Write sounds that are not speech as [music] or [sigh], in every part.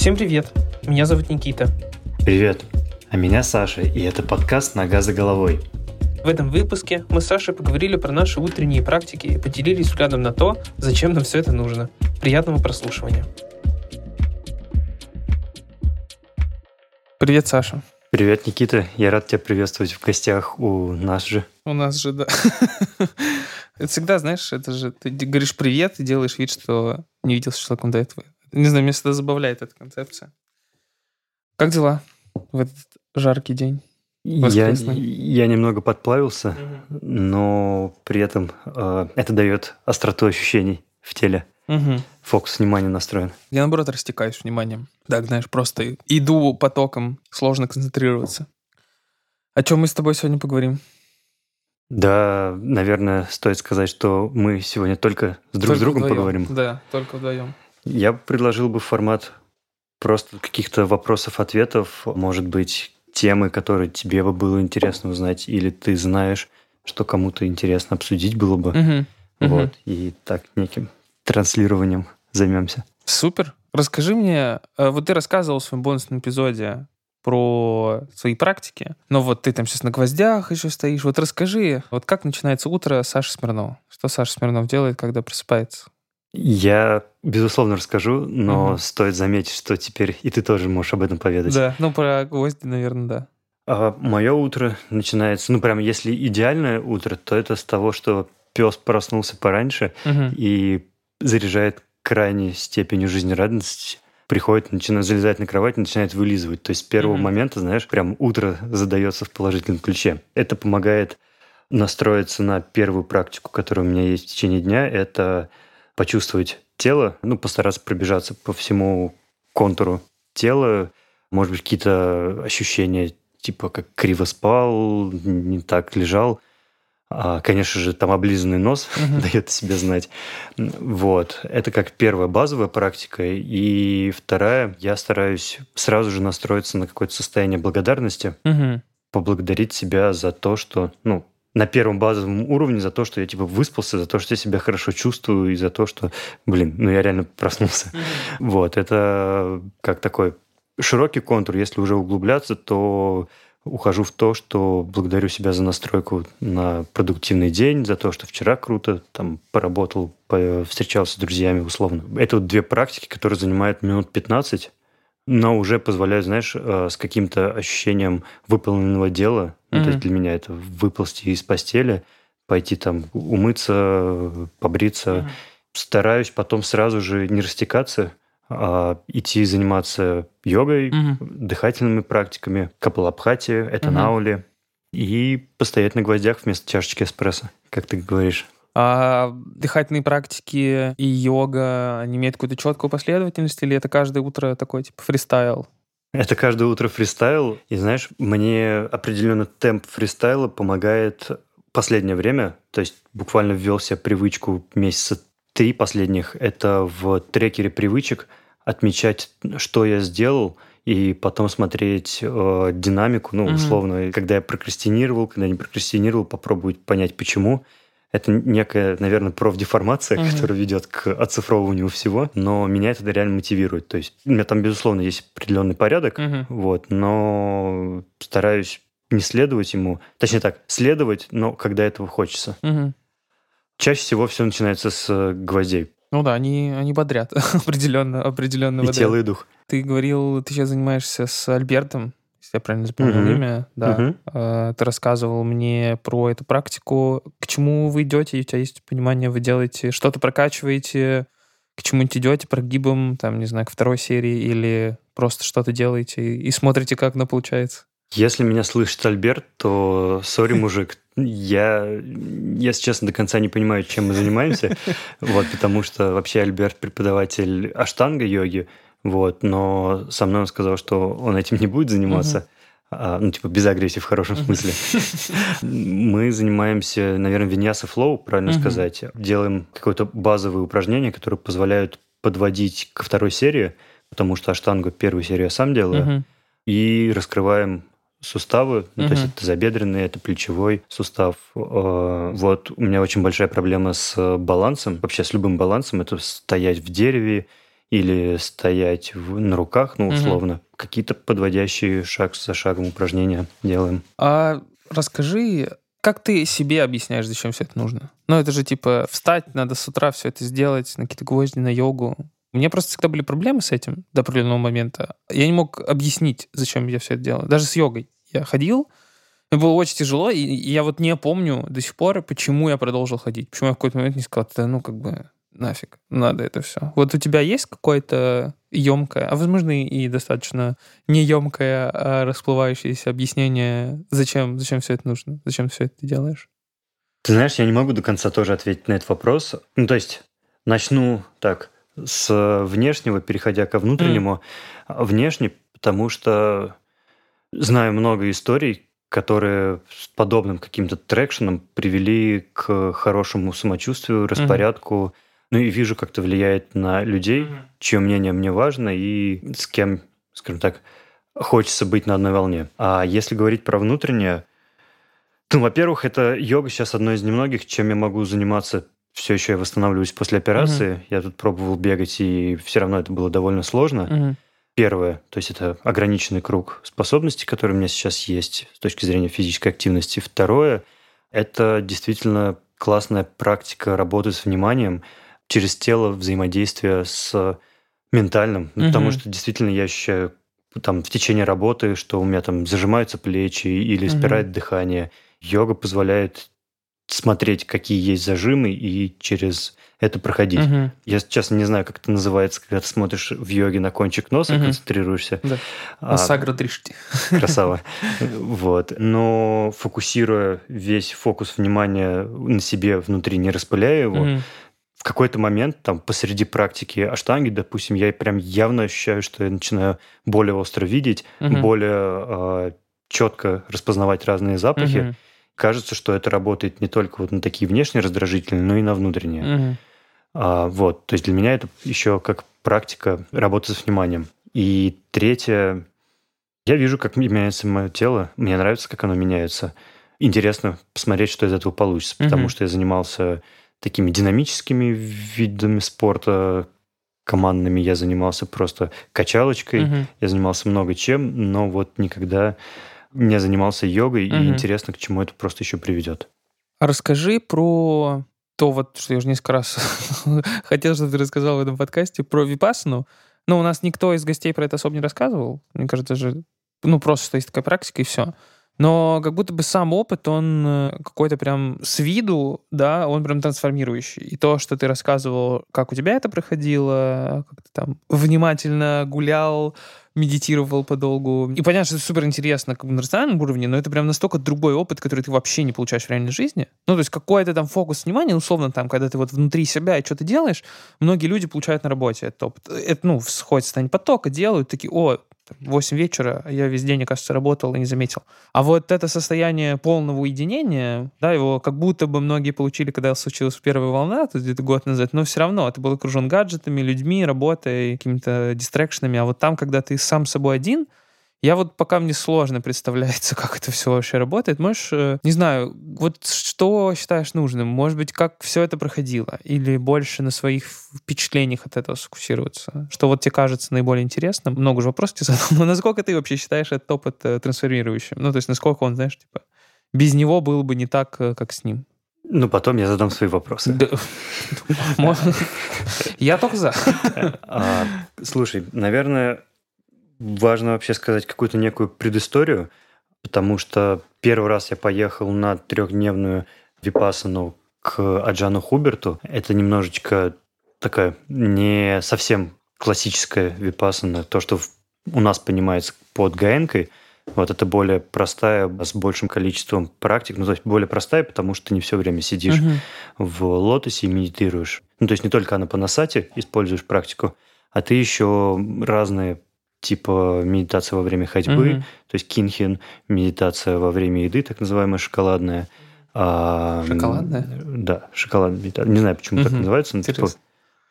Всем привет! Меня зовут Никита. Привет! А меня Саша, и это подкаст «Нога за головой». В этом выпуске мы с Сашей поговорили про наши утренние практики и поделились взглядом на то, зачем нам все это нужно. Приятного прослушивания. Привет, Саша. Привет, Никита. Я рад тебя приветствовать в гостях у нас же. У нас же, да. [laughs] Это всегда, знаешь, это же ты говоришь привет и делаешь вид, что не виделся с человеком до этого. Не знаю, меня всегда забавляет эта концепция. Как дела в этот жаркий день? Я, я немного подплавился, угу. но при этом э, это дает остроту ощущений в теле. Угу. Фокус внимания настроен. Я, наоборот, растекаюсь вниманием. Так, знаешь, просто иду потоком, сложно концентрироваться. О чем мы с тобой сегодня поговорим? Да, наверное, стоит сказать, что мы сегодня только с друг только с другом вдвоем. поговорим. Да, только вдвоем. Я предложил бы формат просто каких-то вопросов-ответов, может быть, темы, которые тебе бы было интересно узнать, или ты знаешь, что кому-то интересно обсудить было бы. Угу. Вот. Угу. И так неким транслированием займемся. Супер. Расскажи мне, э, вот ты рассказывал в своем бонусном эпизоде про свои практики, но вот ты там сейчас на гвоздях еще стоишь. Вот расскажи, вот как начинается утро Саши Смирнова? Что Саша Смирнов делает, когда просыпается? Я, безусловно, расскажу, но угу. стоит заметить, что теперь и ты тоже можешь об этом поведать. Да, ну про гвозди, наверное, да. А мое утро начинается, ну прям если идеальное утро, то это с того, что пес проснулся пораньше угу. и заряжает крайней степенью жизнерадостности приходит, начинает залезать на кровать, начинает вылизывать. То есть с первого mm-hmm. момента, знаешь, прям утро задается в положительном ключе. Это помогает настроиться на первую практику, которая у меня есть в течение дня. Это почувствовать тело, ну, постараться пробежаться по всему контуру тела, может быть, какие-то ощущения, типа как криво спал, не так лежал. А, конечно же, там облизанный нос [laughs] uh-huh. дает о себе знать. Вот. Это как первая базовая практика. И вторая, я стараюсь сразу же настроиться на какое-то состояние благодарности, uh-huh. поблагодарить себя за то, что, ну, на первом базовом уровне за то, что я типа выспался, за то, что я себя хорошо чувствую, и за то, что, блин, ну я реально проснулся. Mm-hmm. Вот, это как такой широкий контур. Если уже углубляться, то ухожу в то, что благодарю себя за настройку на продуктивный день, за то, что вчера круто там поработал, встречался с друзьями условно. Это вот две практики, которые занимают минут 15, но уже позволяют, знаешь, э, с каким-то ощущением выполненного дела, mm-hmm. то есть для меня это выползти из постели, пойти там умыться, побриться. Mm-hmm. Стараюсь потом сразу же не растекаться, а, идти заниматься йогой, угу. дыхательными практиками, капалабхати, этанаули угу. и постоять на гвоздях вместо чашечки эспрессо, как ты говоришь. А дыхательные практики и йога, они имеют какую-то четкую последовательность, или это каждое утро такой типа фристайл? Это каждое утро фристайл. И знаешь, мне определенно темп фристайла помогает последнее время. То есть буквально ввел себе привычку месяца три последних. Это в трекере привычек – отмечать, что я сделал, и потом смотреть э, динамику, ну, условно, mm-hmm. когда я прокрастинировал, когда не прокрастинировал, попробовать понять, почему. Это некая, наверное, профдеформация, mm-hmm. которая ведет к оцифровыванию всего, но меня это реально мотивирует. То есть у меня там, безусловно, есть определенный порядок, mm-hmm. вот, но стараюсь не следовать ему, точнее так, следовать, но когда этого хочется. Mm-hmm. Чаще всего все начинается с э, гвоздей. Ну да, они, они бодрят [laughs] определенно, определенно и бодрят. тело, и дух. Ты говорил, ты сейчас занимаешься с Альбертом, если я правильно запомнил mm-hmm. имя, да. Mm-hmm. Ты рассказывал мне про эту практику. К чему вы идете? У тебя есть понимание, вы делаете что-то прокачиваете, к чему-нибудь идете прогибом, там, не знаю, к второй серии, или просто что-то делаете и смотрите, как оно получается? Если меня слышит Альберт, то сори, [laughs] мужик, я, если честно, до конца не понимаю, чем мы занимаемся, [laughs] вот, потому что вообще Альберт преподаватель аштанга йоги, вот, но со мной он сказал, что он этим не будет заниматься, а, ну, типа, без агрессии в хорошем смысле. Мы занимаемся, наверное, виньяса флоу, правильно сказать, делаем какое-то базовое упражнение, которое позволяет подводить ко второй серии, потому что аштангу первую серию я сам делаю, и раскрываем суставы, ну, то есть это забедренный, это плечевой сустав. Э, вот у меня очень большая проблема с балансом, вообще с любым балансом, это стоять в дереве или стоять в, на руках, ну, условно. Угу. Какие-то подводящие шаг за шагом упражнения делаем. А расскажи, как ты себе объясняешь, зачем все это нужно? Ну, это же типа встать, надо с утра все это сделать, на какие-то гвозди, на йогу. У меня просто всегда были проблемы с этим до определенного момента. Я не мог объяснить, зачем я все это делаю. Даже с йогой. Я ходил, мне было очень тяжело, и я вот не помню до сих пор, почему я продолжил ходить. Почему я в какой-то момент не сказал, ну как бы нафиг, надо это все. Вот у тебя есть какое-то емкое, а возможно и достаточно неемкое, а расплывающееся объяснение, зачем, зачем все это нужно, зачем все это делаешь? Ты знаешь, я не могу до конца тоже ответить на этот вопрос. Ну, то есть, начну так, с внешнего, переходя ко внутреннему. Mm. Внешне, потому что знаю много историй, которые с подобным каким-то трекшеном привели к хорошему самочувствию, распорядку, mm ну и вижу, как это влияет на людей, mm-hmm. чье мнение мне важно и с кем, скажем так, хочется быть на одной волне. А если говорить про внутреннее, ну, во-первых, это йога сейчас одно из немногих, чем я могу заниматься. Все еще я восстанавливаюсь после операции. Mm-hmm. Я тут пробовал бегать, и все равно это было довольно сложно. Mm-hmm. Первое, то есть это ограниченный круг способностей, которые у меня сейчас есть с точки зрения физической активности. Второе, это действительно классная практика работы с вниманием – через тело взаимодействие с ментальным, угу. потому что действительно я ощущаю там в течение работы, что у меня там зажимаются плечи или спирает угу. дыхание. Йога позволяет смотреть, какие есть зажимы, и через это проходить. Угу. Я сейчас не знаю, как это называется, когда ты смотришь в йоге на кончик носа, угу. концентрируешься. Да. А, Сагра. Красава. [laughs] Вот. Но фокусируя весь фокус внимания на себе внутри, не распыляя его, угу в какой-то момент, там, посреди практики аштанги, допустим, я прям явно ощущаю, что я начинаю более остро видеть, угу. более э, четко распознавать разные запахи. Угу. Кажется, что это работает не только вот на такие внешние раздражители, но и на внутренние. Угу. А, вот, то есть для меня это еще как практика работы с вниманием. И третье, я вижу, как меняется мое тело, мне нравится, как оно меняется. Интересно посмотреть, что из этого получится, угу. потому что я занимался такими динамическими видами спорта, командными я занимался просто качалочкой, угу. я занимался много чем, но вот никогда не занимался йогой, угу. и интересно, к чему это просто еще приведет. А расскажи про то, вот, что я уже несколько раз [laughs] хотел, чтобы ты рассказал в этом подкасте, про випассану. Но у нас никто из гостей про это особо не рассказывал. Мне кажется, же, ну, просто что есть такая практика, и все. Но как будто бы сам опыт, он э, какой-то прям с виду, да, он прям трансформирующий. И то, что ты рассказывал, как у тебя это проходило, как ты там внимательно гулял, медитировал подолгу. И понятно, что это супер интересно как бы на рациональном уровне, но это прям настолько другой опыт, который ты вообще не получаешь в реальной жизни. Ну, то есть какой-то там фокус внимания, условно там, когда ты вот внутри себя и что-то делаешь, многие люди получают на работе этот опыт. Это, ну, сходит состояние потока, делают такие, о, 8 вечера, а я весь день, кажется, работал и не заметил. А вот это состояние полного уединения, да, его как будто бы многие получили, когда случилась первая волна, то где-то год назад, но все равно ты был окружен гаджетами, людьми, работой, какими-то дистрекшенами, а вот там, когда ты сам собой один, я вот пока мне сложно представляется, [laughs] как это все вообще работает. Можешь, э, не знаю, вот что считаешь нужным? Может быть, как все это проходило? Или больше на своих впечатлениях от этого сфокусироваться? Что вот тебе кажется наиболее интересным? Много же вопросов тебе [laughs] задал. Но насколько ты вообще считаешь этот опыт э, трансформирующим? Ну, то есть насколько он, знаешь, типа, без него было бы не так, э, как с ним? Ну, потом я задам свои вопросы. [laughs] Я только за. А, слушай, наверное, Важно вообще сказать какую-то некую предысторию, потому что первый раз я поехал на трехдневную випасану к Аджану Хуберту. Это немножечко такая не совсем классическая випасана, то, что у нас понимается под гаенкой. Вот это более простая, с большим количеством практик. Ну, то есть более простая, потому что ты не все время сидишь uh-huh. в лотосе и медитируешь. Ну, то есть не только на панасате используешь практику, а ты еще разные типа медитация во время ходьбы, угу. то есть кинхин, медитация во время еды, так называемая шоколадная. А, шоколадная? Да, шоколадная медитация. Не знаю, почему угу. так называется, но типа,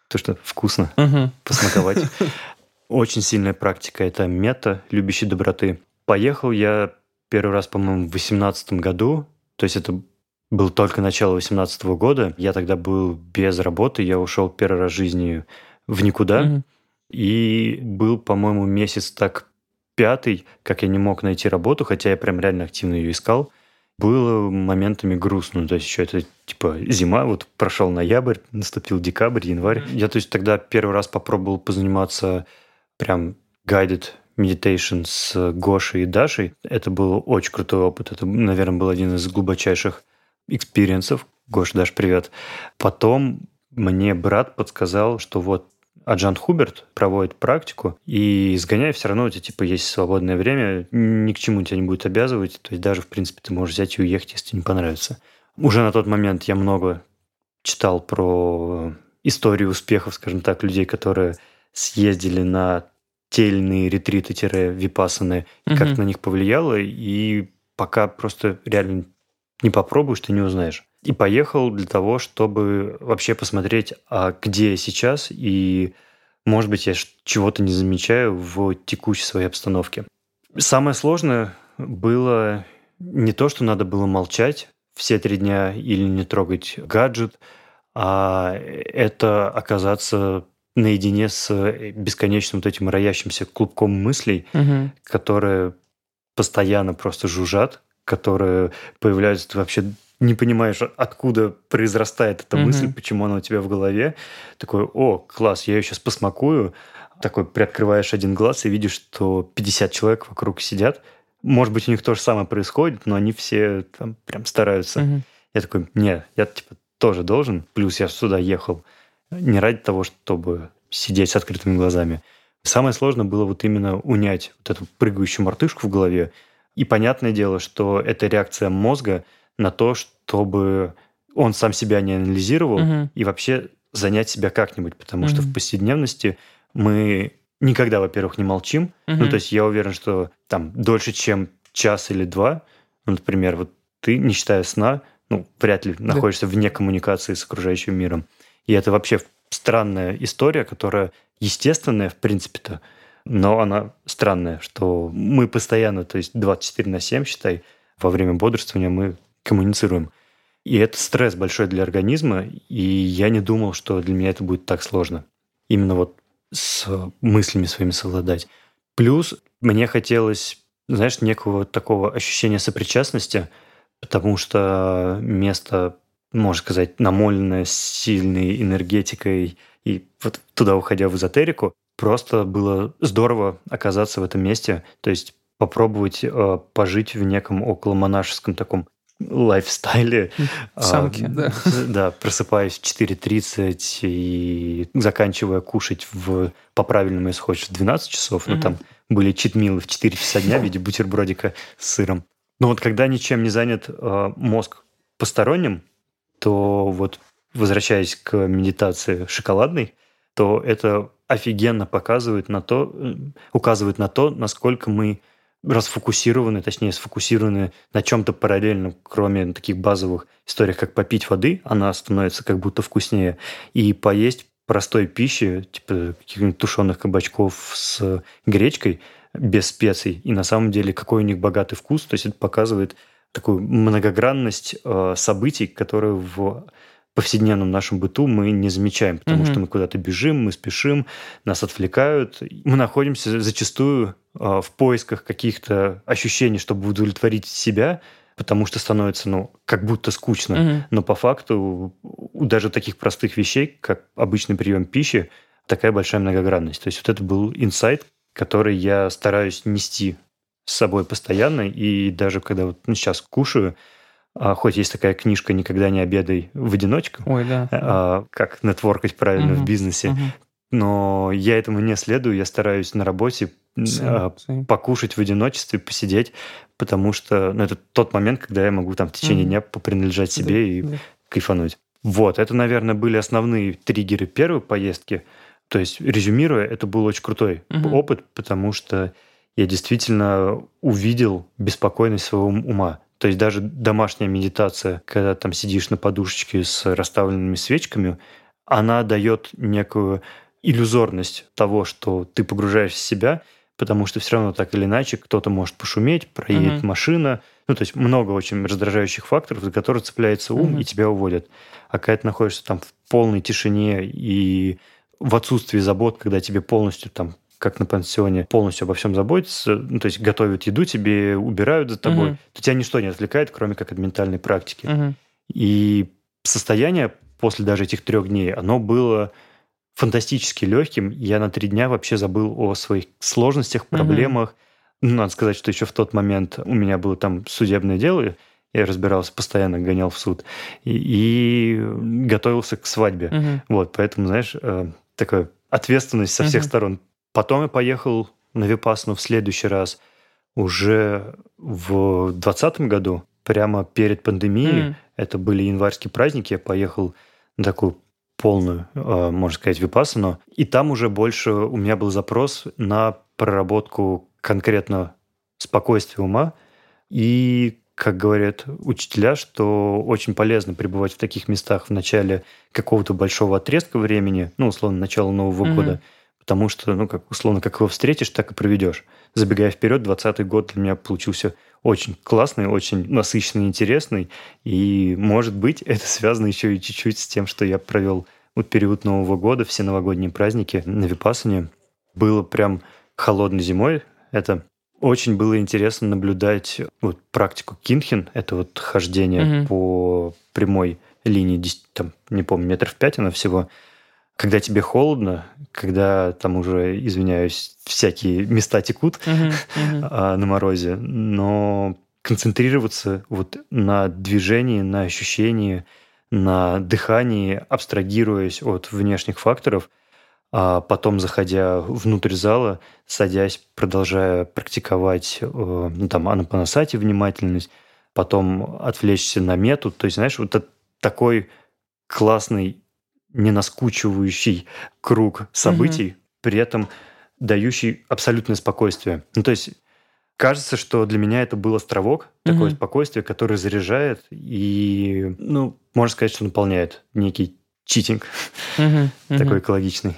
то, что вкусно угу. посмаковать. [laughs] Очень сильная практика – это мета, любящей доброты. Поехал я первый раз, по-моему, в 2018 году, то есть это был только начало 2018 года. Я тогда был без работы, я ушел первый раз в жизни в никуда. Угу И был, по-моему, месяц так пятый, как я не мог найти работу, хотя я прям реально активно ее искал. Было моментами грустно. То есть еще это типа зима, вот прошел ноябрь, наступил декабрь, январь. Я то есть тогда первый раз попробовал позаниматься прям guided meditation с Гошей и Дашей. Это был очень крутой опыт. Это, наверное, был один из глубочайших experience ов. Гош, Даш, привет. Потом мне брат подсказал, что вот Аджан Хуберт проводит практику, и сгоняй все равно у тебя типа есть свободное время, ни к чему тебя не будет обязывать, то есть даже, в принципе, ты можешь взять и уехать, если тебе не понравится. Уже на тот момент я много читал про историю успехов, скажем так, людей, которые съездили на те или иные ретриты-випасаны, и угу. как на них повлияло, и пока просто реально не попробуешь, ты не узнаешь. И поехал для того, чтобы вообще посмотреть, а где я сейчас, и, может быть, я чего-то не замечаю в текущей своей обстановке. Самое сложное было не то, что надо было молчать все три дня или не трогать гаджет, а это оказаться наедине с бесконечным вот этим роящимся клубком мыслей, угу. которые постоянно просто жужжат, которые появляются, вообще не понимаешь, откуда произрастает эта mm-hmm. мысль, почему она у тебя в голове. Такой, о, класс, я ее сейчас посмакую. Такой приоткрываешь один глаз и видишь, что 50 человек вокруг сидят. Может быть, у них то же самое происходит, но они все там прям стараются. Mm-hmm. Я такой, не, я типа тоже должен. Плюс я сюда ехал не ради того, чтобы сидеть с открытыми глазами. Самое сложное было вот именно унять вот эту прыгающую мартышку в голове, и понятное дело, что это реакция мозга на то, чтобы он сам себя не анализировал угу. и вообще занять себя как-нибудь, потому угу. что в повседневности мы никогда, во-первых, не молчим. Угу. Ну, то есть я уверен, что там дольше, чем час или два, ну, например, вот ты, не считая сна, ну, вряд ли да. находишься вне коммуникации с окружающим миром. И это вообще странная история, которая естественная, в принципе-то, но она странная, что мы постоянно, то есть 24 на 7, считай, во время бодрствования мы коммуницируем. И это стресс большой для организма, и я не думал, что для меня это будет так сложно. Именно вот с мыслями своими совладать. Плюс мне хотелось, знаешь, некого такого ощущения сопричастности, потому что место, можно сказать, намоленное сильной энергетикой, и вот туда уходя в эзотерику, просто было здорово оказаться в этом месте, то есть попробовать э, пожить в неком около монашеском таком лайфстайле. Самки, а, да. Да, просыпаясь в 4.30 и заканчивая кушать в, по-правильному, если хочешь, в 12 часов, mm-hmm. ну там были читмилы в 4 часа дня в виде бутербродика с сыром. Но вот когда ничем не занят э, мозг посторонним, то вот возвращаясь к медитации шоколадной, то это офигенно показывает на то, указывает на то, насколько мы расфокусированы, точнее, сфокусированы на чем-то параллельном, кроме таких базовых историй, как попить воды, она становится как будто вкуснее, и поесть простой пищи, типа каких-нибудь тушеных кабачков с гречкой, без специй, и на самом деле какой у них богатый вкус, то есть это показывает такую многогранность э, событий, которые в повседневном нашем быту мы не замечаем, потому mm-hmm. что мы куда-то бежим, мы спешим, нас отвлекают. Мы находимся зачастую э, в поисках каких-то ощущений, чтобы удовлетворить себя, потому что становится, ну, как будто скучно. Mm-hmm. Но по факту у даже таких простых вещей, как обычный прием пищи, такая большая многогранность. То есть вот это был инсайт, который я стараюсь нести с собой постоянно, и даже когда вот ну, сейчас кушаю, хоть есть такая книжка «Никогда не обедай в одиночку», Ой, да. а, как нетворкать правильно угу, в бизнесе, угу. но я этому не следую, я стараюсь на работе same, а, покушать в одиночестве, посидеть, потому что ну, это тот момент, когда я могу там в течение угу. дня попринадлежать себе да, и да. кайфануть. Вот, это, наверное, были основные триггеры первой поездки. То есть, резюмируя, это был очень крутой угу. опыт, потому что я действительно увидел беспокойность своего ума. То есть даже домашняя медитация, когда там сидишь на подушечке с расставленными свечками, она дает некую иллюзорность того, что ты погружаешься в себя, потому что все равно так или иначе кто-то может пошуметь, проедет uh-huh. машина. Ну, то есть много очень раздражающих факторов, за которые цепляется ум uh-huh. и тебя уводят. А когда ты находишься там в полной тишине и в отсутствии забот, когда тебе полностью там как на пансионе, полностью обо всем заботятся, ну, то есть готовят еду тебе, убирают за тобой, угу. то тебя ничто не отвлекает, кроме как от ментальной практики. Угу. И состояние после даже этих трех дней, оно было фантастически легким. Я на три дня вообще забыл о своих сложностях, проблемах. Угу. надо сказать, что еще в тот момент у меня было там судебное дело, я разбирался, постоянно гонял в суд и, и готовился к свадьбе. Угу. Вот, поэтому, знаешь, э, такая ответственность со всех угу. сторон. Потом я поехал на Випасну в следующий раз уже в 2020 году, прямо перед пандемией. Mm. Это были январские праздники. Я поехал на такую полную, э, можно сказать, випасану. И там уже больше у меня был запрос на проработку конкретно спокойствия ума и как говорят учителя, что очень полезно пребывать в таких местах в начале какого-то большого отрезка времени, ну, условно, начала Нового mm-hmm. года, потому что, ну, как условно, как его встретишь, так и проведешь. Забегая вперед, 20 год для меня получился очень классный, очень насыщенный, интересный, и, может быть, это связано еще и чуть-чуть с тем, что я провел вот период Нового года, все новогодние праздники на Випасане. Было прям холодной зимой, это очень было интересно наблюдать вот практику Кинхен, это вот хождение угу. по прямой линии, 10, там, не помню, метров пять она всего. Когда тебе холодно, когда там уже, извиняюсь, всякие места текут uh-huh, [laughs] uh-huh. на морозе, но концентрироваться вот на движении, на ощущении, на дыхании, абстрагируясь от внешних факторов, а потом, заходя внутрь зала, садясь, продолжая практиковать э, ну, там, анапанасати, внимательность, потом отвлечься на мету. То есть, знаешь, вот такой классный, не наскучивающий круг событий, угу. при этом дающий абсолютное спокойствие. Ну, то есть кажется, что для меня это был островок, такое угу. спокойствие, которое заряжает и, ну, можно сказать, что наполняет некий читинг угу, [laughs] такой экологичный.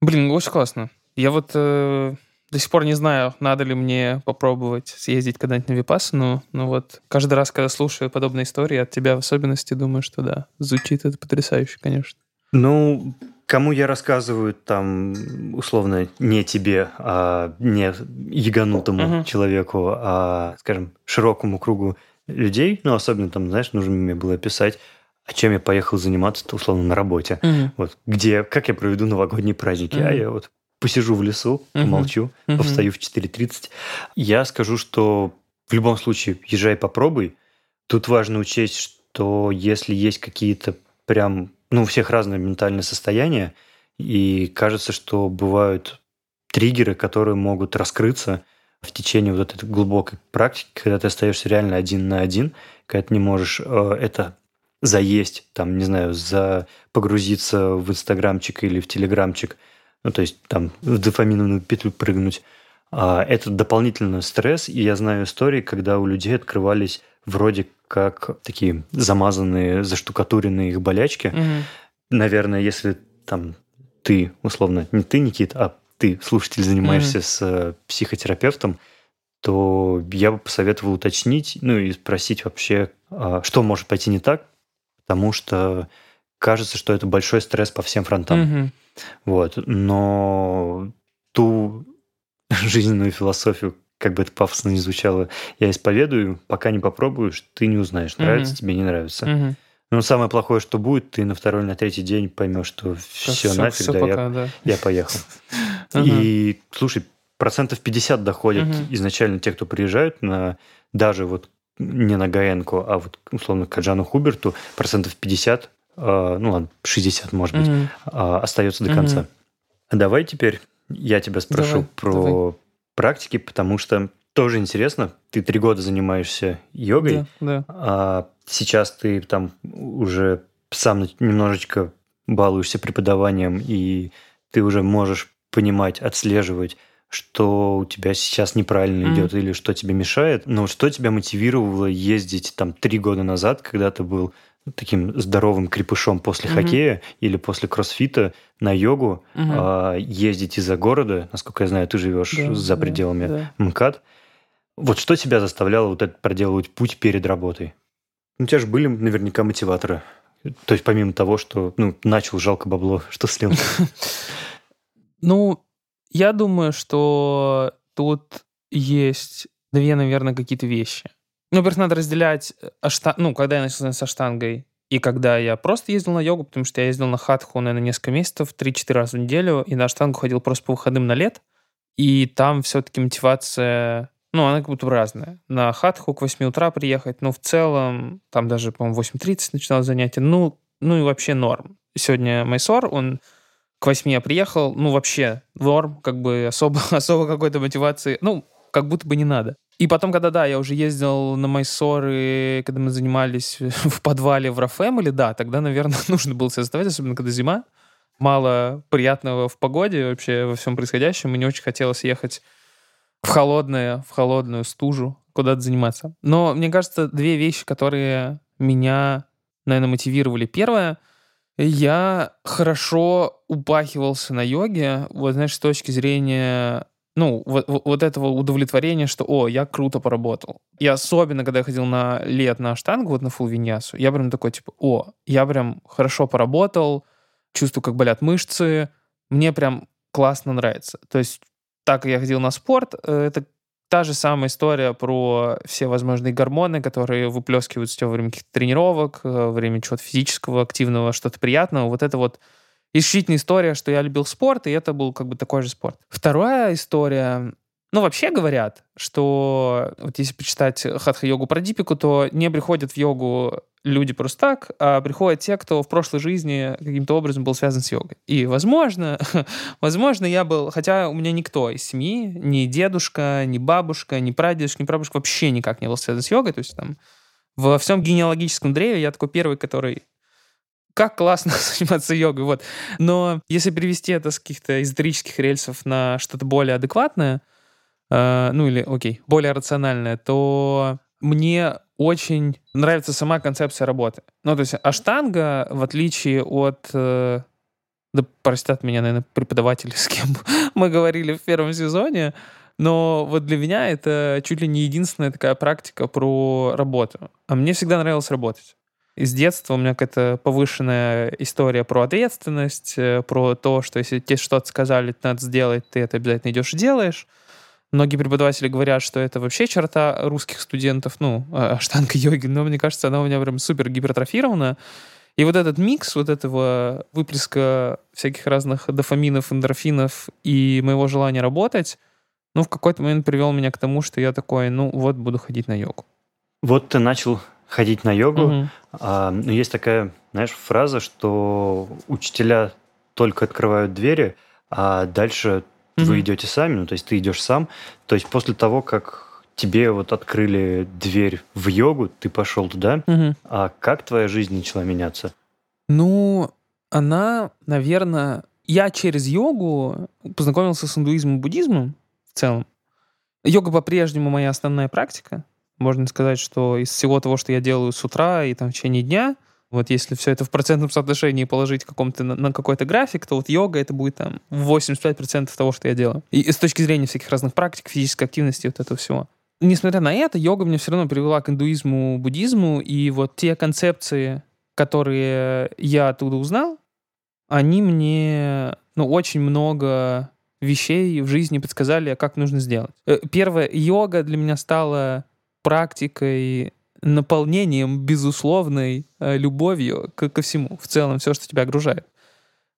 Блин, очень классно. Я вот э, до сих пор не знаю, надо ли мне попробовать съездить когда-нибудь на Випассану, но вот каждый раз, когда слушаю подобные истории, от тебя в особенности думаю, что да, звучит это потрясающе, конечно. Ну, кому я рассказываю там, условно, не тебе, а не яганутому uh-huh. человеку, а, скажем, широкому кругу людей, ну, особенно там, знаешь, нужно мне было писать, а чем я поехал заниматься, то условно на работе. Угу. Вот где, как я проведу новогодние праздники, угу. а я вот посижу в лесу, угу. помолчу, угу. повстаю в 4.30. Я скажу, что в любом случае езжай попробуй. Тут важно учесть, что если есть какие-то прям, ну, у всех разные ментальные состояния, и кажется, что бывают триггеры, которые могут раскрыться в течение вот этой глубокой практики, когда ты остаешься реально один на один, когда ты не можешь э, это заесть, там, не знаю, за погрузиться в инстаграмчик или в телеграмчик, ну, то есть там в дофаминовую петлю прыгнуть. А это дополнительный стресс, и я знаю истории, когда у людей открывались вроде как такие замазанные, заштукатуренные их болячки. Угу. Наверное, если там ты, условно, не ты, Никит, а ты, слушатель, занимаешься угу. с э, психотерапевтом, то я бы посоветовал уточнить, ну и спросить вообще, а, что может пойти не так, потому что кажется, что это большой стресс по всем фронтам. Угу. Вот. Но ту [laughs] жизненную философию, как бы это пафосно не звучало, я исповедую, пока не попробуешь, ты не узнаешь, нравится угу. тебе, не нравится. Угу. Но самое плохое, что будет, ты на второй, на третий день поймешь, что все, все нафиг, все да, пока, я, да, я поехал. [laughs] И, слушай, процентов 50 доходят изначально те, кто приезжают на даже вот не на Гаенку, а вот условно к Джану Хуберту процентов 50, э, ну ладно, 60, может быть, mm-hmm. э, остается до конца. Mm-hmm. Давай теперь я тебя спрошу про. Практики, потому что тоже интересно. Ты три года занимаешься йогой, да, да. а сейчас ты там уже сам немножечко балуешься преподаванием, и ты уже можешь понимать, отслеживать, что у тебя сейчас неправильно mm-hmm. идет или что тебе мешает. Но что тебя мотивировало ездить там три года назад, когда ты был таким здоровым крепышом после mm-hmm. хоккея или после кроссфита на йогу, mm-hmm. а, ездить из-за города, насколько я знаю, ты живешь да, за пределами да, да. МКАД. Вот что тебя заставляло вот этот проделывать путь перед работой? У тебя же были наверняка мотиваторы То есть помимо того, что ну, начал жалко бабло, [laughs] что слил? [laughs] Ну, я думаю, что тут есть две, наверное, какие-то вещи. Ну, во-первых, надо разделять, ашта... ну, когда я начал со штангой, и когда я просто ездил на йогу, потому что я ездил на хатху, наверное, несколько месяцев, 3-4 раза в неделю, и на штангу ходил просто по выходным на лет, и там все-таки мотивация, ну, она как будто разная. На хатху к 8 утра приехать, ну, в целом, там даже, по-моему, 8.30 начинал занятие, ну, ну и вообще норм. Сегодня Майсор, он к 8 я приехал, ну, вообще норм, как бы особо, [laughs] особо какой-то мотивации, ну, как будто бы не надо. И потом, когда, да, я уже ездил на Майсоры, когда мы занимались [laughs] в подвале в Рафэмили, да, тогда, наверное, [laughs] нужно было себя заставать, особенно когда зима. Мало приятного в погоде вообще во всем происходящем. Мне очень хотелось ехать в холодное, в холодную стужу, куда-то заниматься. Но мне кажется, две вещи, которые меня, наверное, мотивировали. Первое, я хорошо упахивался на йоге, вот, знаешь, с точки зрения ну, вот, вот этого удовлетворения, что, о, я круто поработал. И особенно, когда я ходил на лет на штангу, вот на фул виньясу, я прям такой, типа, о, я прям хорошо поработал, чувствую, как болят мышцы, мне прям классно нравится. То есть так я ходил на спорт, э, это та же самая история про все возможные гормоны, которые выплескиваются во время каких-то тренировок, э, во время чего-то физического, активного, что-то приятного. Вот это вот исключительная история, что я любил спорт, и это был как бы такой же спорт. Вторая история, ну, вообще говорят, что вот если почитать хатха-йогу про Дипику, то не приходят в йогу люди просто так, а приходят те, кто в прошлой жизни каким-то образом был связан с йогой. И, возможно, [laughs] возможно, я был, хотя у меня никто из семьи, ни дедушка, ни бабушка, ни прадедушка, ни прабабушка вообще никак не был связан с йогой, то есть там во всем генеалогическом древе я такой первый, который как классно [laughs] заниматься йогой, вот. Но если перевести это с каких-то эзотерических рельсов на что-то более адекватное, э, ну или, окей, более рациональное, то мне очень нравится сама концепция работы. Ну, то есть аштанга, в отличие от... Э, да простят меня, наверное, преподаватели, с кем [laughs] мы говорили в первом сезоне, но вот для меня это чуть ли не единственная такая практика про работу. А мне всегда нравилось работать. Из детства у меня какая-то повышенная история про ответственность, э, про то, что если тебе что-то сказали, надо сделать, ты это обязательно идешь и делаешь. Многие преподаватели говорят, что это вообще черта русских студентов, ну, а, штанга йоги, но мне кажется, она у меня прям супер гипертрофирована. И вот этот микс вот этого выплеска всяких разных дофаминов, эндорфинов и моего желания работать, ну, в какой-то момент привел меня к тому, что я такой, ну, вот буду ходить на йогу. Вот ты начал ходить на йогу. Угу. А, есть такая, знаешь, фраза, что учителя только открывают двери, а дальше угу. вы идете сами, ну, то есть ты идешь сам. То есть после того, как тебе вот открыли дверь в йогу, ты пошел туда, угу. а как твоя жизнь начала меняться? Ну, она, наверное... Я через йогу познакомился с индуизмом и буддизмом в целом. Йога по-прежнему моя основная практика. Можно сказать, что из всего того, что я делаю с утра и там в течение дня, вот если все это в процентном соотношении положить каком-то, на, на какой-то график, то вот йога это будет там 85% того, что я делаю. И с точки зрения всяких разных практик, физической активности, вот этого всего. Несмотря на это, йога меня все равно привела к индуизму, буддизму, и вот те концепции, которые я оттуда узнал, они мне ну, очень много вещей в жизни подсказали, как нужно сделать. Э, первое, йога для меня стала практикой, наполнением безусловной э, любовью к, ко всему, в целом, все, что тебя окружает.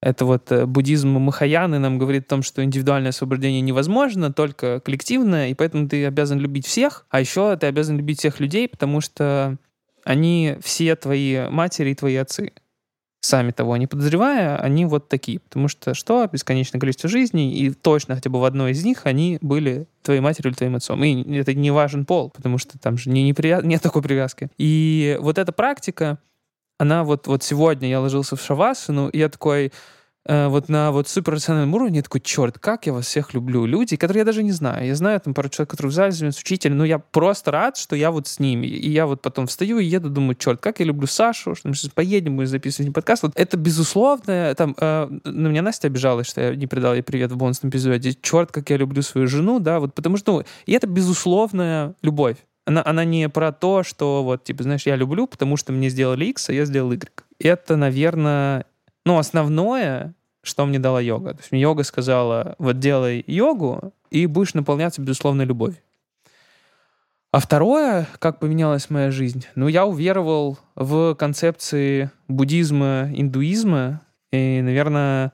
Это вот э, буддизм Махаяны нам говорит о том, что индивидуальное освобождение невозможно, только коллективное, и поэтому ты обязан любить всех, а еще ты обязан любить всех людей, потому что они все твои матери и твои отцы сами того не подозревая, они вот такие. Потому что что? Бесконечное количество жизней, и точно хотя бы в одной из них они были твоей матерью или твоим отцом. И это не важен пол, потому что там же не, не привяз... нет такой привязки. И вот эта практика, она вот, вот сегодня я ложился в шавасану, и я такой, вот на вот суперрациональном уровне такой, черт, как я вас всех люблю. Люди, которые я даже не знаю. Я знаю там пару человек, которые в зале занимаются учителем, но я просто рад, что я вот с ними. И я вот потом встаю и еду, думаю, черт, как я люблю Сашу, что мы сейчас поедем, будем записывать подкаст. Вот это безусловно, там, э, на меня Настя обижалась, что я не передал ей привет в бонусном эпизоде. Черт, как я люблю свою жену, да, вот потому что, ну, и это безусловная любовь она, она не про то, что вот, типа, знаешь, я люблю, потому что мне сделали X, а я сделал Y. Это, наверное, ну, основное, что мне дала йога. То есть мне йога сказала, вот делай йогу, и будешь наполняться безусловной любовью. А второе, как поменялась моя жизнь, ну, я уверовал в концепции буддизма, индуизма, и, наверное,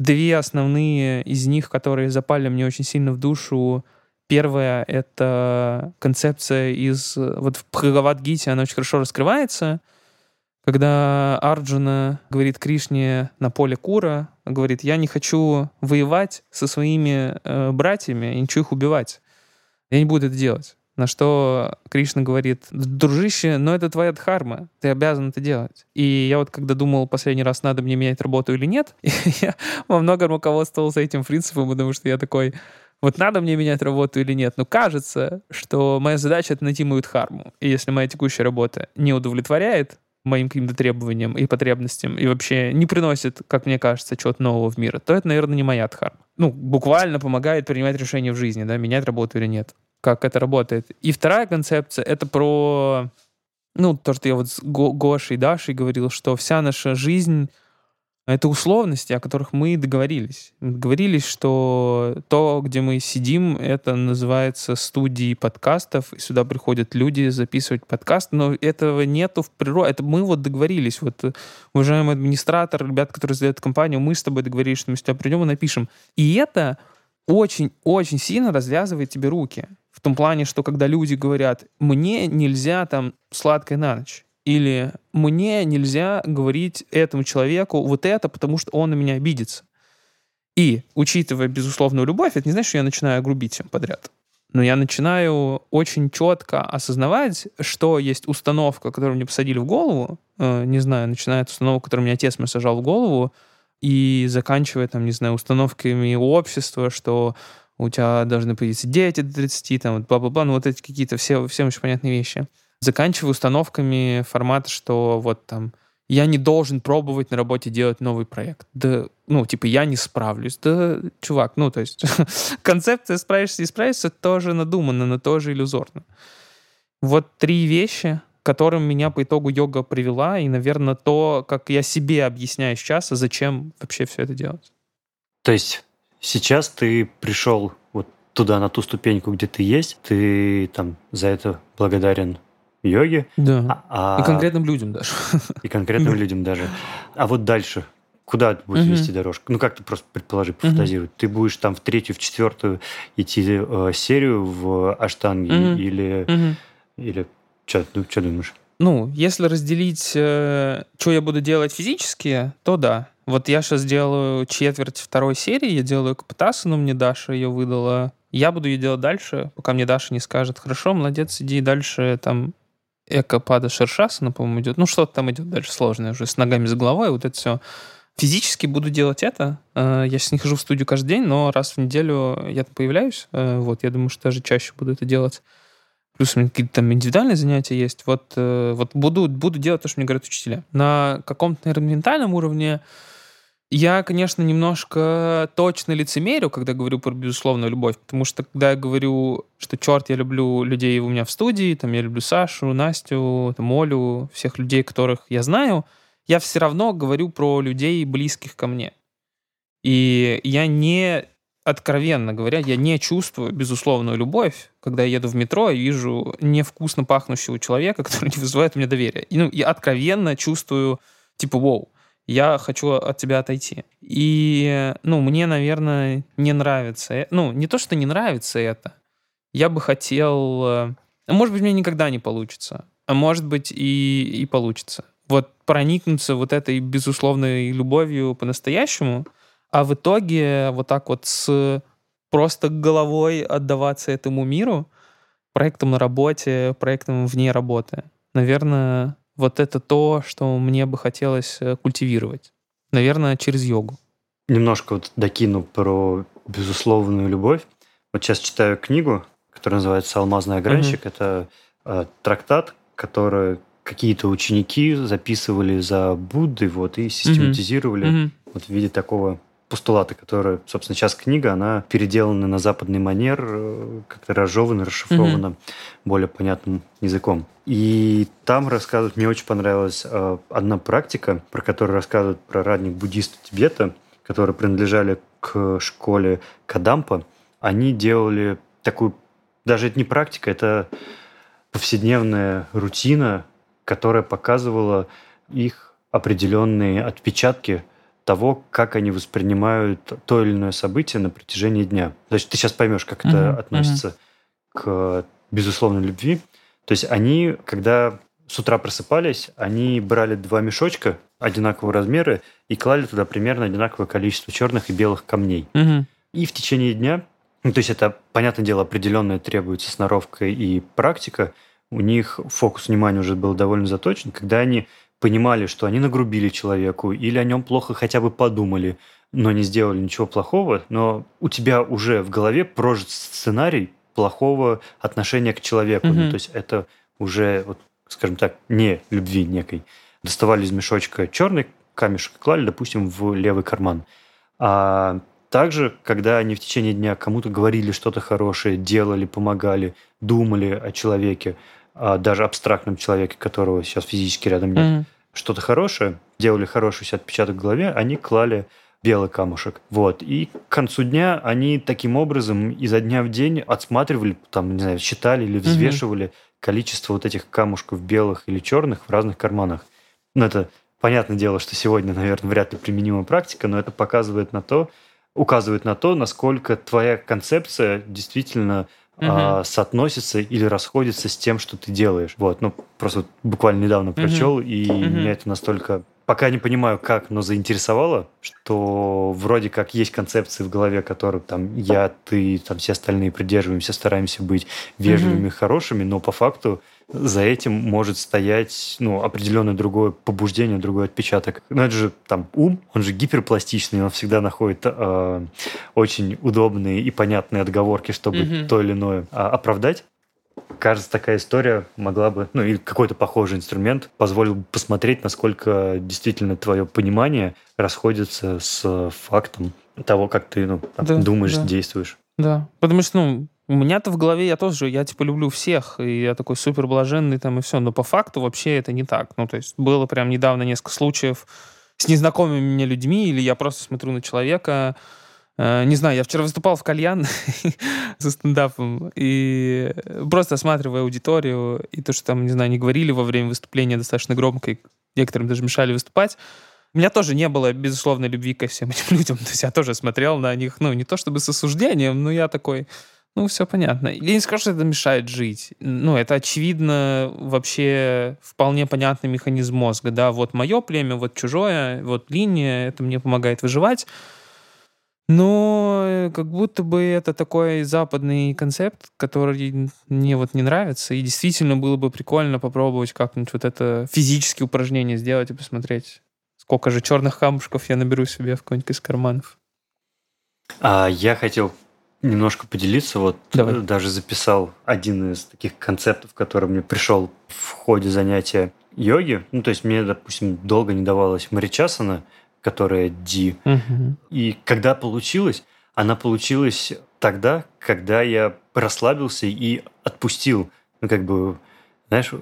две основные из них, которые запали мне очень сильно в душу. Первая — это концепция из... Вот в Бхагавадгите она очень хорошо раскрывается, когда Арджуна говорит Кришне на поле Кура, говорит, я не хочу воевать со своими э, братьями, я не хочу их убивать. Я не буду это делать. На что Кришна говорит, дружище, но это твоя дхарма, ты обязан это делать. И я вот когда думал последний раз, надо мне менять работу или нет, [laughs] я во многом руководствовался этим принципом, потому что я такой, вот надо мне менять работу или нет. Но кажется, что моя задача — это найти мою дхарму. И если моя текущая работа не удовлетворяет моим каким-то требованиям и потребностям и вообще не приносит, как мне кажется, чего-то нового в мир, то это, наверное, не моя дхарма. Ну, буквально помогает принимать решения в жизни, да, менять работу или нет как это работает. И вторая концепция — это про, ну, то, что я вот с Гошей и Дашей говорил, что вся наша жизнь — это условности, о которых мы договорились. Мы договорились, что то, где мы сидим, это называется студией подкастов, и сюда приходят люди записывать подкаст, но этого нету в природе. Это мы вот договорились. Вот, уважаемый администратор, ребят, которые сдают компанию, мы с тобой договорились, что мы сюда придем и напишем. И это очень-очень сильно развязывает тебе руки. В том плане, что когда люди говорят, мне нельзя там сладкой на ночь, или мне нельзя говорить этому человеку вот это, потому что он на меня обидится. И, учитывая безусловную любовь, это не значит, что я начинаю грубить всем подряд. Но я начинаю очень четко осознавать, что есть установка, которую мне посадили в голову, э, не знаю, начиная от которую мне отец мне сажал в голову, и заканчивая, там, не знаю, установками общества, что у тебя должны появиться дети до 30, там, бла-бла-бла, ну вот эти какие-то все, всем очень понятные вещи. Заканчиваю установками формата, что вот там я не должен пробовать на работе делать новый проект. Да, ну, типа, я не справлюсь. Да, чувак, ну, то есть [laughs] концепция «справишься и справишься» тоже надумана, но тоже иллюзорно. Вот три вещи, которым меня по итогу йога привела, и, наверное, то, как я себе объясняю сейчас, а зачем вообще все это делать. То есть Сейчас ты пришел вот туда, на ту ступеньку, где ты есть, ты там за это благодарен йоге. Да. А, и конкретным людям даже. И конкретным [laughs] людям даже. А вот дальше, куда ты будешь вести дорожку? Ну, как ты просто предположи, пофантазируй. Ты будешь там в третью, в четвертую идти э, серию в Аштанге или, или что, ну, что думаешь? Ну, если разделить, э, что я буду делать физически, то да. Вот я сейчас делаю четверть второй серии, я делаю Капитасану, мне Даша ее выдала. Я буду ее делать дальше, пока мне Даша не скажет, хорошо, молодец, иди дальше, там, эко пада шершасана, по-моему, идет. Ну, что-то там идет дальше сложное уже, с ногами за головой, вот это все. Физически буду делать это. Э, я сейчас не хожу в студию каждый день, но раз в неделю я там появляюсь. Э, вот, я думаю, что даже чаще буду это делать. Плюс у меня какие-то там индивидуальные занятия есть. Вот, э, вот буду, буду делать то, что мне говорят учителя. На каком-то, наверное, ментальном уровне я, конечно, немножко точно лицемерю, когда говорю про безусловную любовь, потому что когда я говорю, что черт, я люблю людей у меня в студии, там я люблю Сашу, Настю, там, Олю, всех людей, которых я знаю, я все равно говорю про людей, близких ко мне. И я не, откровенно говоря, я не чувствую безусловную любовь, когда я еду в метро и вижу невкусно пахнущего человека, [laughs] который не вызывает у меня доверия. И, ну, я откровенно чувствую, типа, вау, я хочу от тебя отойти. И, ну, мне, наверное, не нравится. Э, ну, не то, что не нравится это. Я бы хотел... Э, может быть, мне никогда не получится. А может быть, и, и получится. Вот проникнуться вот этой безусловной любовью по-настоящему, а в итоге вот так вот с просто головой отдаваться этому миру, проектам на работе, проектам вне работы. Наверное, вот это то, что мне бы хотелось э, культивировать. Наверное, через йогу. Немножко вот докину про безусловную любовь. Вот сейчас читаю книгу, которая называется «Алмазный огранщик». Угу. Это э, трактат, который какие-то ученики записывали за Буддой вот, и систематизировали угу. вот, в виде такого постулаты, которые, собственно, сейчас книга, она переделана на западный манер, э, как-то разжевана, расшифрована mm-hmm. более понятным языком. И там рассказывают, мне очень понравилась э, одна практика, про которую рассказывают про ранних буддистов Тибета, которые принадлежали к школе Кадампа. Они делали такую, даже это не практика, это повседневная рутина, которая показывала их определенные отпечатки того, как они воспринимают то или иное событие на протяжении дня. То есть ты сейчас поймешь, как это uh-huh, относится uh-huh. к безусловной любви. То есть они, когда с утра просыпались, они брали два мешочка одинакового размера и клали туда примерно одинаковое количество черных и белых камней. Uh-huh. И в течение дня, ну, то есть это, понятное дело, определенное требуется сноровка и практика, у них фокус внимания уже был довольно заточен, когда они понимали, что они нагрубили человеку или о нем плохо хотя бы подумали, но не сделали ничего плохого, но у тебя уже в голове прожит сценарий плохого отношения к человеку. Mm-hmm. Ну, то есть это уже, вот, скажем так, не любви некой. Доставали из мешочка черный камешек и клали, допустим, в левый карман. А также, когда они в течение дня кому-то говорили что-то хорошее, делали, помогали, думали о человеке, даже абстрактном человеке, которого сейчас физически рядом нет, mm-hmm. что-то хорошее, делали хороший себе отпечаток в голове, они клали белый камушек. Вот. И к концу дня они таким образом изо дня в день отсматривали, там, не знаю, считали или взвешивали mm-hmm. количество вот этих камушков белых или черных в разных карманах. Ну, это понятное дело, что сегодня, наверное, вряд ли применима практика, но это показывает на то, указывает на то, насколько твоя концепция действительно угу. а, соотносится или расходится с тем, что ты делаешь. Вот, ну, просто буквально недавно прочел, угу. и угу. меня это настолько пока не понимаю, как, но заинтересовало, что вроде как есть концепции в голове, которые там я, ты, там все остальные придерживаемся, стараемся быть вежливыми, mm хорошими, но по факту за этим может стоять ну, определенное другое побуждение, другой отпечаток. Но это же там ум, он же гиперпластичный, он всегда находит э, очень удобные и понятные отговорки, чтобы mm то или иное э, оправдать. Кажется, такая история могла бы, ну или какой-то похожий инструмент позволил бы посмотреть, насколько действительно твое понимание расходится с фактом того, как ты ну, там, да, думаешь, да. действуешь. Да, потому что, ну, у меня-то в голове я тоже, я типа люблю всех, и я такой супер блаженный там и все, но по факту вообще это не так. Ну, то есть было прям недавно несколько случаев с незнакомыми мне людьми, или я просто смотрю на человека, э, не знаю, я вчера выступал в кальян [laughs] за стендапом, и просто осматривая аудиторию, и то, что там, не знаю, не говорили во время выступления достаточно громко, и некоторым даже мешали выступать, у меня тоже не было безусловной любви ко всем [laughs] этим людям. То есть я тоже смотрел на них, ну, не то чтобы с осуждением, но я такой, ну, все понятно. Я не скажу, что это мешает жить. Ну, это, очевидно, вообще вполне понятный механизм мозга. Да, вот мое племя, вот чужое, вот линия, это мне помогает выживать. Но э, как будто бы это такой западный концепт, который мне вот не нравится. И действительно было бы прикольно попробовать как-нибудь вот это физические упражнения сделать и посмотреть, сколько же черных камушков я наберу себе в какой-нибудь из карманов. А я хотел немножко поделиться. Вот Давай. Э, даже записал один из таких концептов, который мне пришел в ходе занятия йоги. Ну, то есть мне, допустим, долго не давалась Маричасана, которая Ди. Угу. И когда получилось, она получилась тогда, когда я расслабился и отпустил, ну, как бы, знаешь,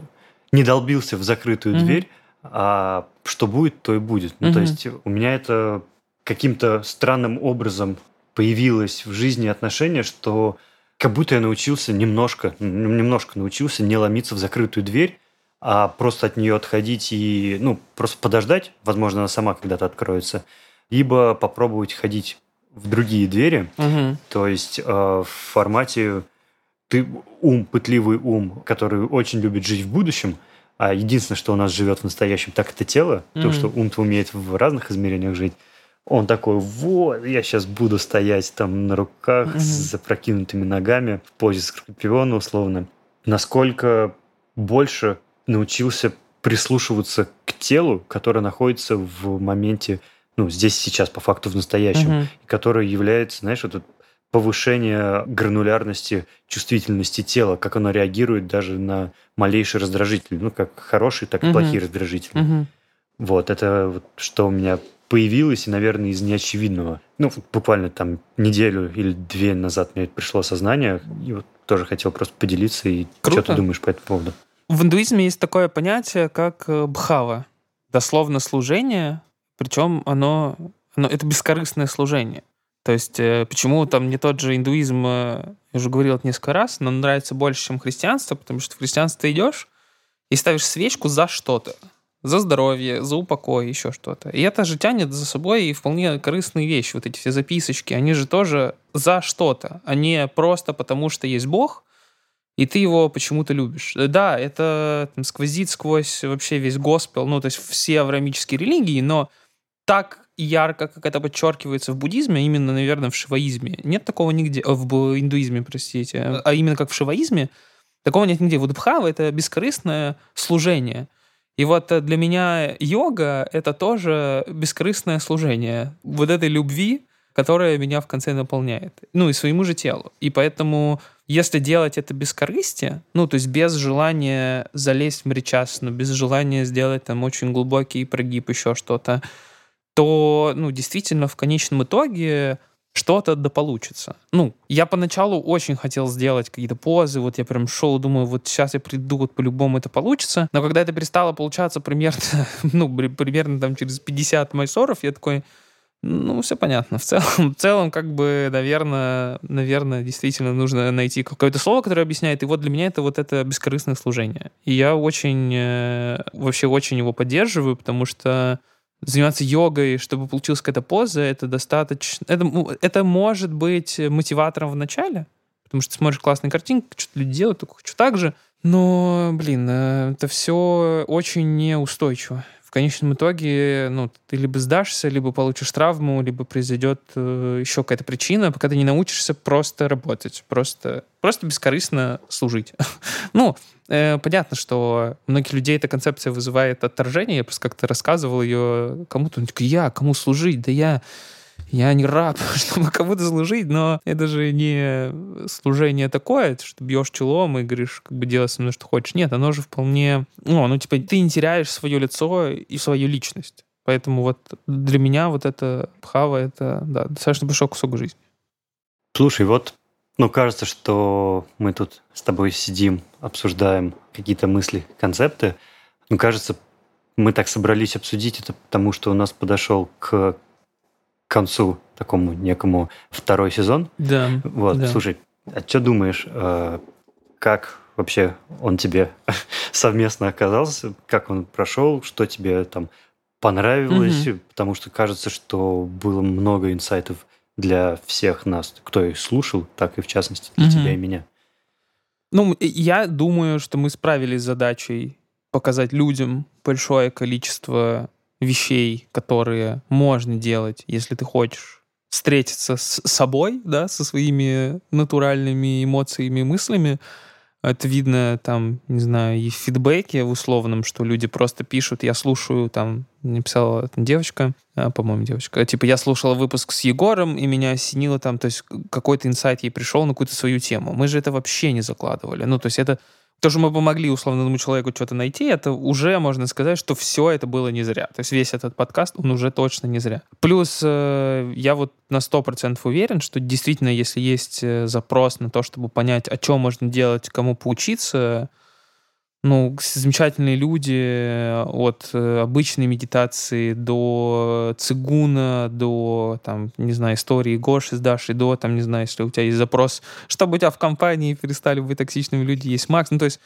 не долбился в закрытую угу. дверь, а что будет, то и будет. Ну, угу. то есть у меня это каким-то странным образом появилось в жизни отношение, что как будто я научился немножко, немножко научился не ломиться в закрытую дверь, а просто от нее отходить и, ну, просто подождать, возможно, она сама когда-то откроется, либо попробовать ходить в другие двери, угу. то есть э, в формате ты ум, пытливый ум, который очень любит жить в будущем, а единственное, что у нас живет в настоящем, так это тело, mm то, что ум-то умеет в разных измерениях жить. Он такой, вот, я сейчас буду стоять там на руках mm-hmm. с запрокинутыми ногами в позе скорпиона условно. Насколько больше научился прислушиваться к телу, которое находится в моменте, ну, здесь сейчас, по факту, в настоящем, mm-hmm. которое является, знаешь, вот это повышение гранулярности, чувствительности тела, как оно реагирует даже на малейший раздражитель, ну, как хорошие, так и mm-hmm. плохие раздражители. Mm-hmm. Вот, это вот, что у меня появилось, и, наверное, из неочевидного. Ну, буквально там неделю или две назад мне пришло сознание, и вот тоже хотел просто поделиться, и Круто. что ты думаешь по этому поводу? В индуизме есть такое понятие, как э, бхава, дословно служение, причем оно, оно это бескорыстное служение. То есть э, почему там не тот же индуизм, э, я уже говорил это несколько раз, но нравится больше, чем христианство, потому что в христианство ты идешь и ставишь свечку за что-то за здоровье, за упокой, еще что-то. И это же тянет за собой и вполне корыстные вещи. Вот эти все записочки, они же тоже за что-то, а не просто потому, что есть Бог, и ты его почему-то любишь. Да, это там, сквозит сквозь вообще весь госпел, ну, то есть все авраамические религии, но так ярко, как это подчеркивается в буддизме, именно, наверное, в шиваизме. Нет такого нигде, в индуизме, простите, а именно как в шиваизме, такого нет нигде. Вот бхава — это бескорыстное служение — и вот э, для меня йога — это тоже бескорыстное служение вот этой любви, которая меня в конце наполняет. Ну, и своему же телу. И поэтому, если делать это без корысти, ну, то есть без желания залезть в мричасну, без желания сделать там очень глубокий прогиб, еще что-то, то, ну, действительно, в конечном итоге что-то да получится. Ну, я поначалу очень хотел сделать какие-то позы, вот я прям шел, думаю, вот сейчас я приду, вот по-любому это получится. Но когда это перестало получаться примерно, [laughs] ну, примерно там через 50 майсоров, я такой, ну, все понятно. В целом, в целом, как бы, наверное, наверное, действительно нужно найти какое-то слово, которое объясняет. И вот для меня это вот это бескорыстное служение. И я очень, э, вообще очень его поддерживаю, потому что заниматься йогой, чтобы получилась какая-то поза, это достаточно... Это, это может быть мотиватором в начале, потому что ты смотришь классные картинки, что-то люди делают, хочу так же. Но, блин, э, это все очень неустойчиво. В конечном итоге, ну, ты либо сдашься, либо получишь травму, либо произойдет э, еще какая-то причина, пока ты не научишься просто работать, просто, просто бескорыстно служить. [laughs] ну, э, понятно, что многих людей эта концепция вызывает отторжение. Я просто как-то рассказывал ее кому-то. Я, кому служить? Да я, я не раб, [laughs] чтобы кому-то служить, но это же не служение такое, что бьешь челом и говоришь, как бы делай со мной, что хочешь. Нет, оно же вполне... Ну, ну, типа, ты не теряешь свое лицо и свою личность. Поэтому вот для меня вот это пхава, это, да, достаточно большой кусок жизни. Слушай, вот ну, кажется, что мы тут с тобой сидим, обсуждаем какие-то мысли, концепты. Ну, кажется, мы так собрались обсудить это, потому что у нас подошел к концу такому некому второй сезон. Да. Вот, да. слушай, а что думаешь, э, как вообще он тебе [laughs] совместно оказался, как он прошел, что тебе там понравилось, угу. потому что кажется, что было много инсайтов для всех нас, кто их слушал, так и в частности для угу. тебя и меня. Ну, я думаю, что мы справились с задачей показать людям большое количество вещей, которые можно делать, если ты хочешь встретиться с собой, да, со своими натуральными эмоциями и мыслями, это видно там, не знаю, и в фидбэке в условном, что люди просто пишут, я слушаю, там, написала девочка, а, по-моему, девочка, типа, я слушала выпуск с Егором, и меня осенило там, то есть какой-то инсайт ей пришел на какую-то свою тему. Мы же это вообще не закладывали. Ну, то есть это то, что мы помогли условному человеку что-то найти, это уже можно сказать, что все это было не зря. То есть весь этот подкаст, он уже точно не зря. Плюс э, я вот на 100% уверен, что действительно, если есть э, запрос на то, чтобы понять, о чем можно делать, кому поучиться, ну, замечательные люди э, от э, обычной медитации до цигуна, до, там, не знаю, истории Гоши с Дашей, до, там, не знаю, если у тебя есть запрос, чтобы у тебя в компании перестали быть токсичными люди, есть Макс. Ну, то есть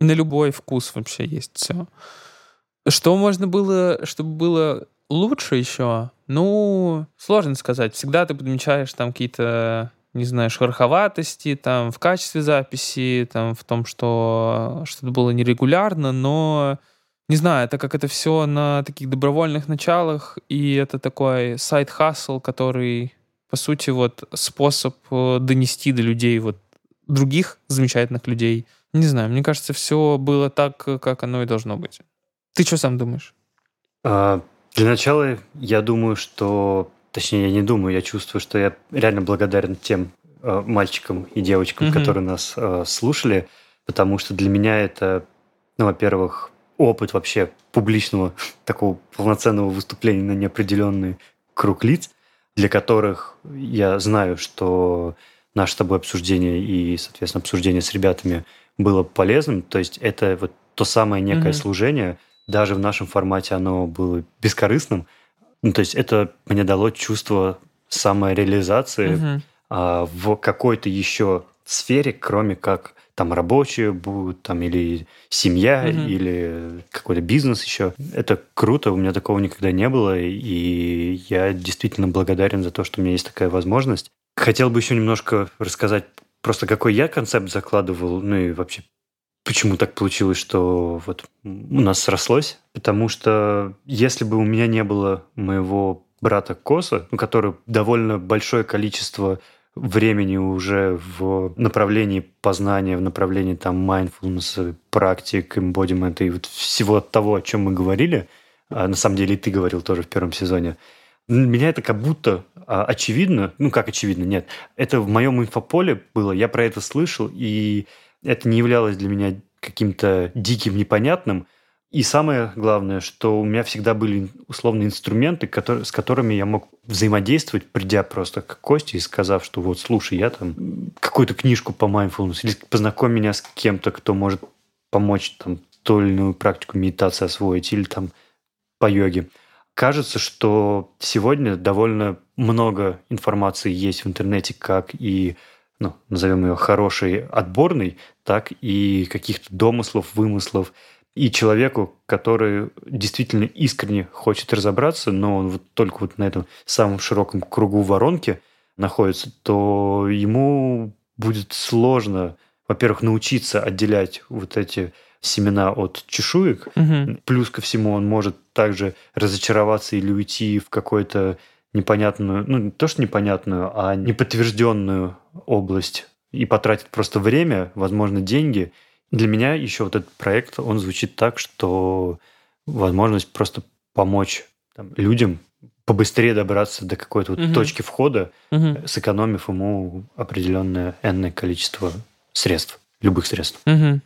на любой вкус вообще есть все. Что можно было, чтобы было лучше еще? Ну, сложно сказать. Всегда ты подмечаешь там какие-то не знаю, шероховатости там в качестве записи, там в том, что что-то было нерегулярно, но не знаю, это как это все на таких добровольных началах, и это такой сайт-хасл, который, по сути, вот способ э, донести до людей вот других замечательных людей. Не знаю, мне кажется, все было так, как оно и должно быть. Ты что сам думаешь? А, для начала, я думаю, что Точнее, я не думаю, я чувствую, что я реально благодарен тем э, мальчикам и девочкам, mm-hmm. которые нас э, слушали, потому что для меня это, ну, во-первых, опыт вообще публичного [laughs] такого полноценного выступления на неопределенный круг лиц, для которых я знаю, что наше с тобой обсуждение и, соответственно, обсуждение с ребятами было полезным. То есть это вот то самое некое mm-hmm. служение, даже в нашем формате оно было бескорыстным. Ну, то есть это мне дало чувство самореализации mm-hmm. а, в какой-то еще сфере, кроме как там рабочие будут, там или семья, mm-hmm. или какой-то бизнес еще. Это круто, у меня такого никогда не было, и я действительно благодарен за то, что у меня есть такая возможность. Хотел бы еще немножко рассказать просто какой я концепт закладывал, ну и вообще почему так получилось, что вот у нас срослось. Потому что если бы у меня не было моего брата Коса, ну, который довольно большое количество времени уже в направлении познания, в направлении там mindfulness, практик, embodiment и вот всего того, о чем мы говорили, а на самом деле и ты говорил тоже в первом сезоне, меня это как будто а, очевидно, ну как очевидно, нет, это в моем инфополе было, я про это слышал, и это не являлось для меня каким-то диким, непонятным. И самое главное, что у меня всегда были условные инструменты, которые, с которыми я мог взаимодействовать, придя просто к Косте и сказав, что вот, слушай, я там какую-то книжку по mindfulness, или познакомь меня с кем-то, кто может помочь там ту или иную практику медитации освоить, или там по йоге. Кажется, что сегодня довольно много информации есть в интернете, как и ну, назовем ее хорошей, отборной, так и каких-то домыслов, вымыслов. И человеку, который действительно искренне хочет разобраться, но он вот только вот на этом самом широком кругу воронки находится, то ему будет сложно, во-первых, научиться отделять вот эти семена от чешуек. Угу. Плюс ко всему он может также разочароваться или уйти в какой-то непонятную, ну не то что непонятную, а неподтвержденную область и потратить просто время, возможно, деньги. Для меня еще вот этот проект, он звучит так, что возможность просто помочь там, людям побыстрее добраться до какой-то вот угу. точки входа, угу. сэкономив ему определенное энное количество средств, любых средств. Угу.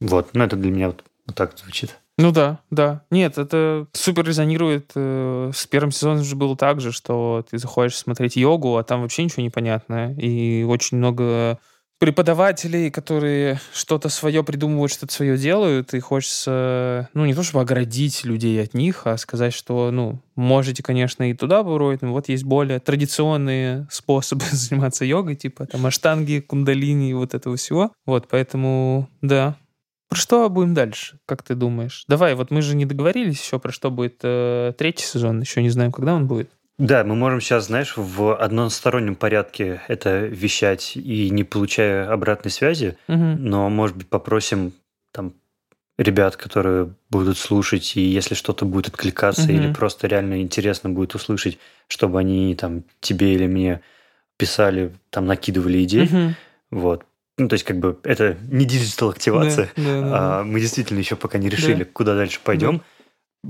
Вот, ну это для меня вот, вот так звучит. Ну да, да. Нет, это супер резонирует. Э, с первым сезоном же было так же, что ты заходишь смотреть йогу, а там вообще ничего не понятно. И очень много преподавателей, которые что-то свое придумывают, что-то свое делают, и хочется, ну, не то чтобы оградить людей от них, а сказать, что, ну, можете, конечно, и туда попробовать, но вот есть более традиционные способы [laughs] заниматься йогой, типа там аштанги, кундалини и вот этого всего. Вот, поэтому, да, про что будем дальше, как ты думаешь? Давай, вот мы же не договорились еще, про что будет э, третий сезон, еще не знаем, когда он будет. Да, мы можем сейчас, знаешь, в одностороннем порядке это вещать и не получая обратной связи, угу. но, может быть, попросим там ребят, которые будут слушать, и если что-то будет откликаться угу. или просто реально интересно будет услышать, чтобы они там тебе или мне писали, там накидывали идеи. Угу. Вот. Ну, то есть, как бы, это не digital активация. Да, да, да, а, мы действительно еще пока не решили, да. куда дальше пойдем. Да.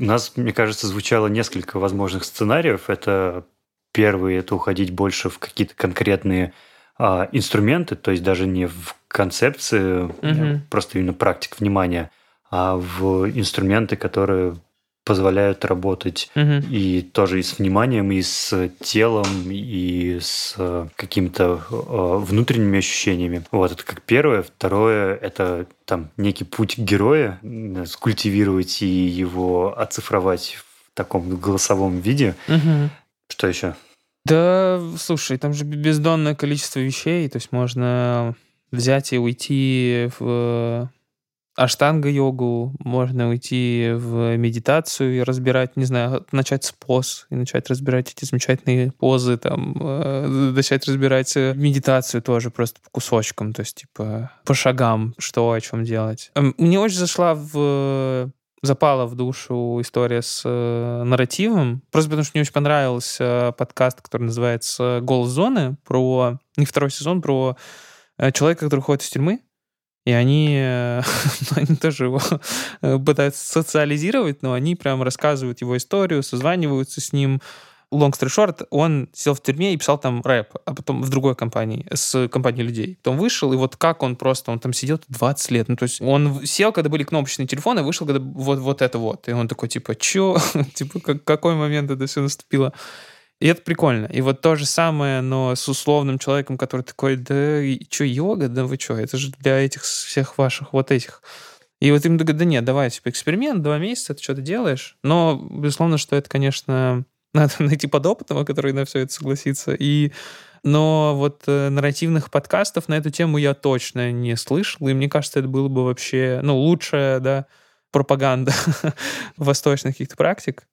У нас, мне кажется, звучало несколько возможных сценариев. Это первый, это уходить больше в какие-то конкретные а, инструменты, то есть даже не в концепции, угу. просто именно практик внимания, а в инструменты, которые позволяют работать угу. и тоже и с вниманием, и с телом, и с э, какими-то э, внутренними ощущениями. Вот это как первое. Второе – это там некий путь героя, скультивировать и его оцифровать в таком голосовом виде. Угу. Что еще? Да, слушай, там же бездонное количество вещей, то есть можно взять и уйти в аштанга-йогу, можно уйти в медитацию и разбирать, не знаю, начать с поз и начать разбирать эти замечательные позы, там, э, начать разбирать э, медитацию тоже просто по кусочкам, то есть, типа, по шагам, что, о чем делать. Эм, мне очень зашла в запала в душу история с э, нарративом, просто потому что мне очень понравился подкаст, который называется «Голос зоны», про, не второй сезон, про э, человека, который уходит из тюрьмы, и они, э, [laughs] они тоже его э, пытаются социализировать, но они прям рассказывают его историю, созваниваются с ним, long story short, он сидел в тюрьме и писал там рэп, а потом в другой компании, с компанией людей. Потом вышел, и вот как он просто, он там сидел 20 лет. Ну, то есть он сел, когда были кнопочные телефоны, вышел, когда вот, вот это вот. И он такой, типа, чё? [laughs] типа, как, какой момент это все наступило? И это прикольно. И вот то же самое, но с условным человеком, который такой, да, что, йога? Да вы что, это же для этих всех ваших вот этих. И вот им говорят, да нет, давай, типа, эксперимент, два месяца, ты что-то делаешь. Но, безусловно, что это, конечно, [laughs] надо найти подопытного, который на все это согласится. И но вот э, нарративных подкастов на эту тему я точно не слышал, и мне кажется, это было бы вообще, ну, лучшая, да, пропаганда [laughs] восточных каких-то практик.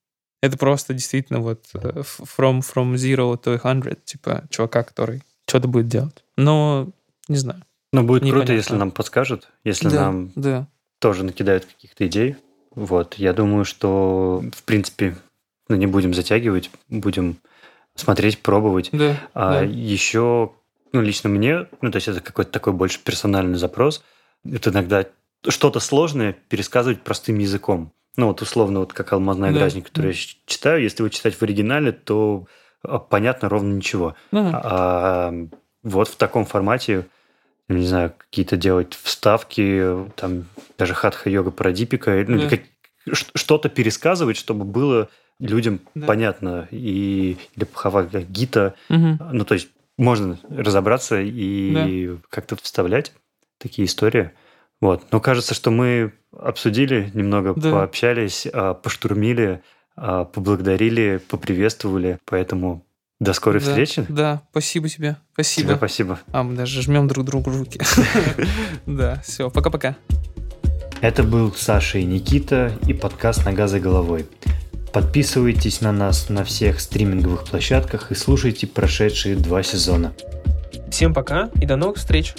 Это просто действительно вот э, from, from zero to hundred, типа чувака, который что-то будет делать. Но не знаю. Но будет Непонятно. круто, если нам подскажут, если да, нам да. тоже накидают каких-то идей. Вот, я думаю, что, в принципе, ну, не будем затягивать, будем смотреть, пробовать. Да, а да. еще, ну, лично мне, ну, то есть это какой-то такой больше персональный запрос, это иногда что-то сложное пересказывать простым языком. Ну, вот условно, вот как «Алмазная да. гражданка», которую я читаю, если его читать в оригинале, то а, понятно ровно ничего. Да. А вот в таком формате, не знаю, какие-то делать вставки, там даже хатха-йога Парадипика, ну, да. как, что-то пересказывать, чтобы было людям да. понятно. И, или Пахава Гита. Угу. Ну, то есть можно разобраться и да. как-то вставлять такие истории. Вот. Но кажется, что мы обсудили немного, да. пообщались, а, поштурмили, а, поблагодарили, поприветствовали. Поэтому до скорой да, встречи. Да, спасибо тебе. Спасибо. Тебе спасибо. А, мы даже жмем друг другу руки. [laughs] Да, все, пока-пока. Это был Саша и Никита и подкаст «Нога за головой». Подписывайтесь на нас на всех стриминговых площадках и слушайте прошедшие два сезона. Всем пока и до новых встреч!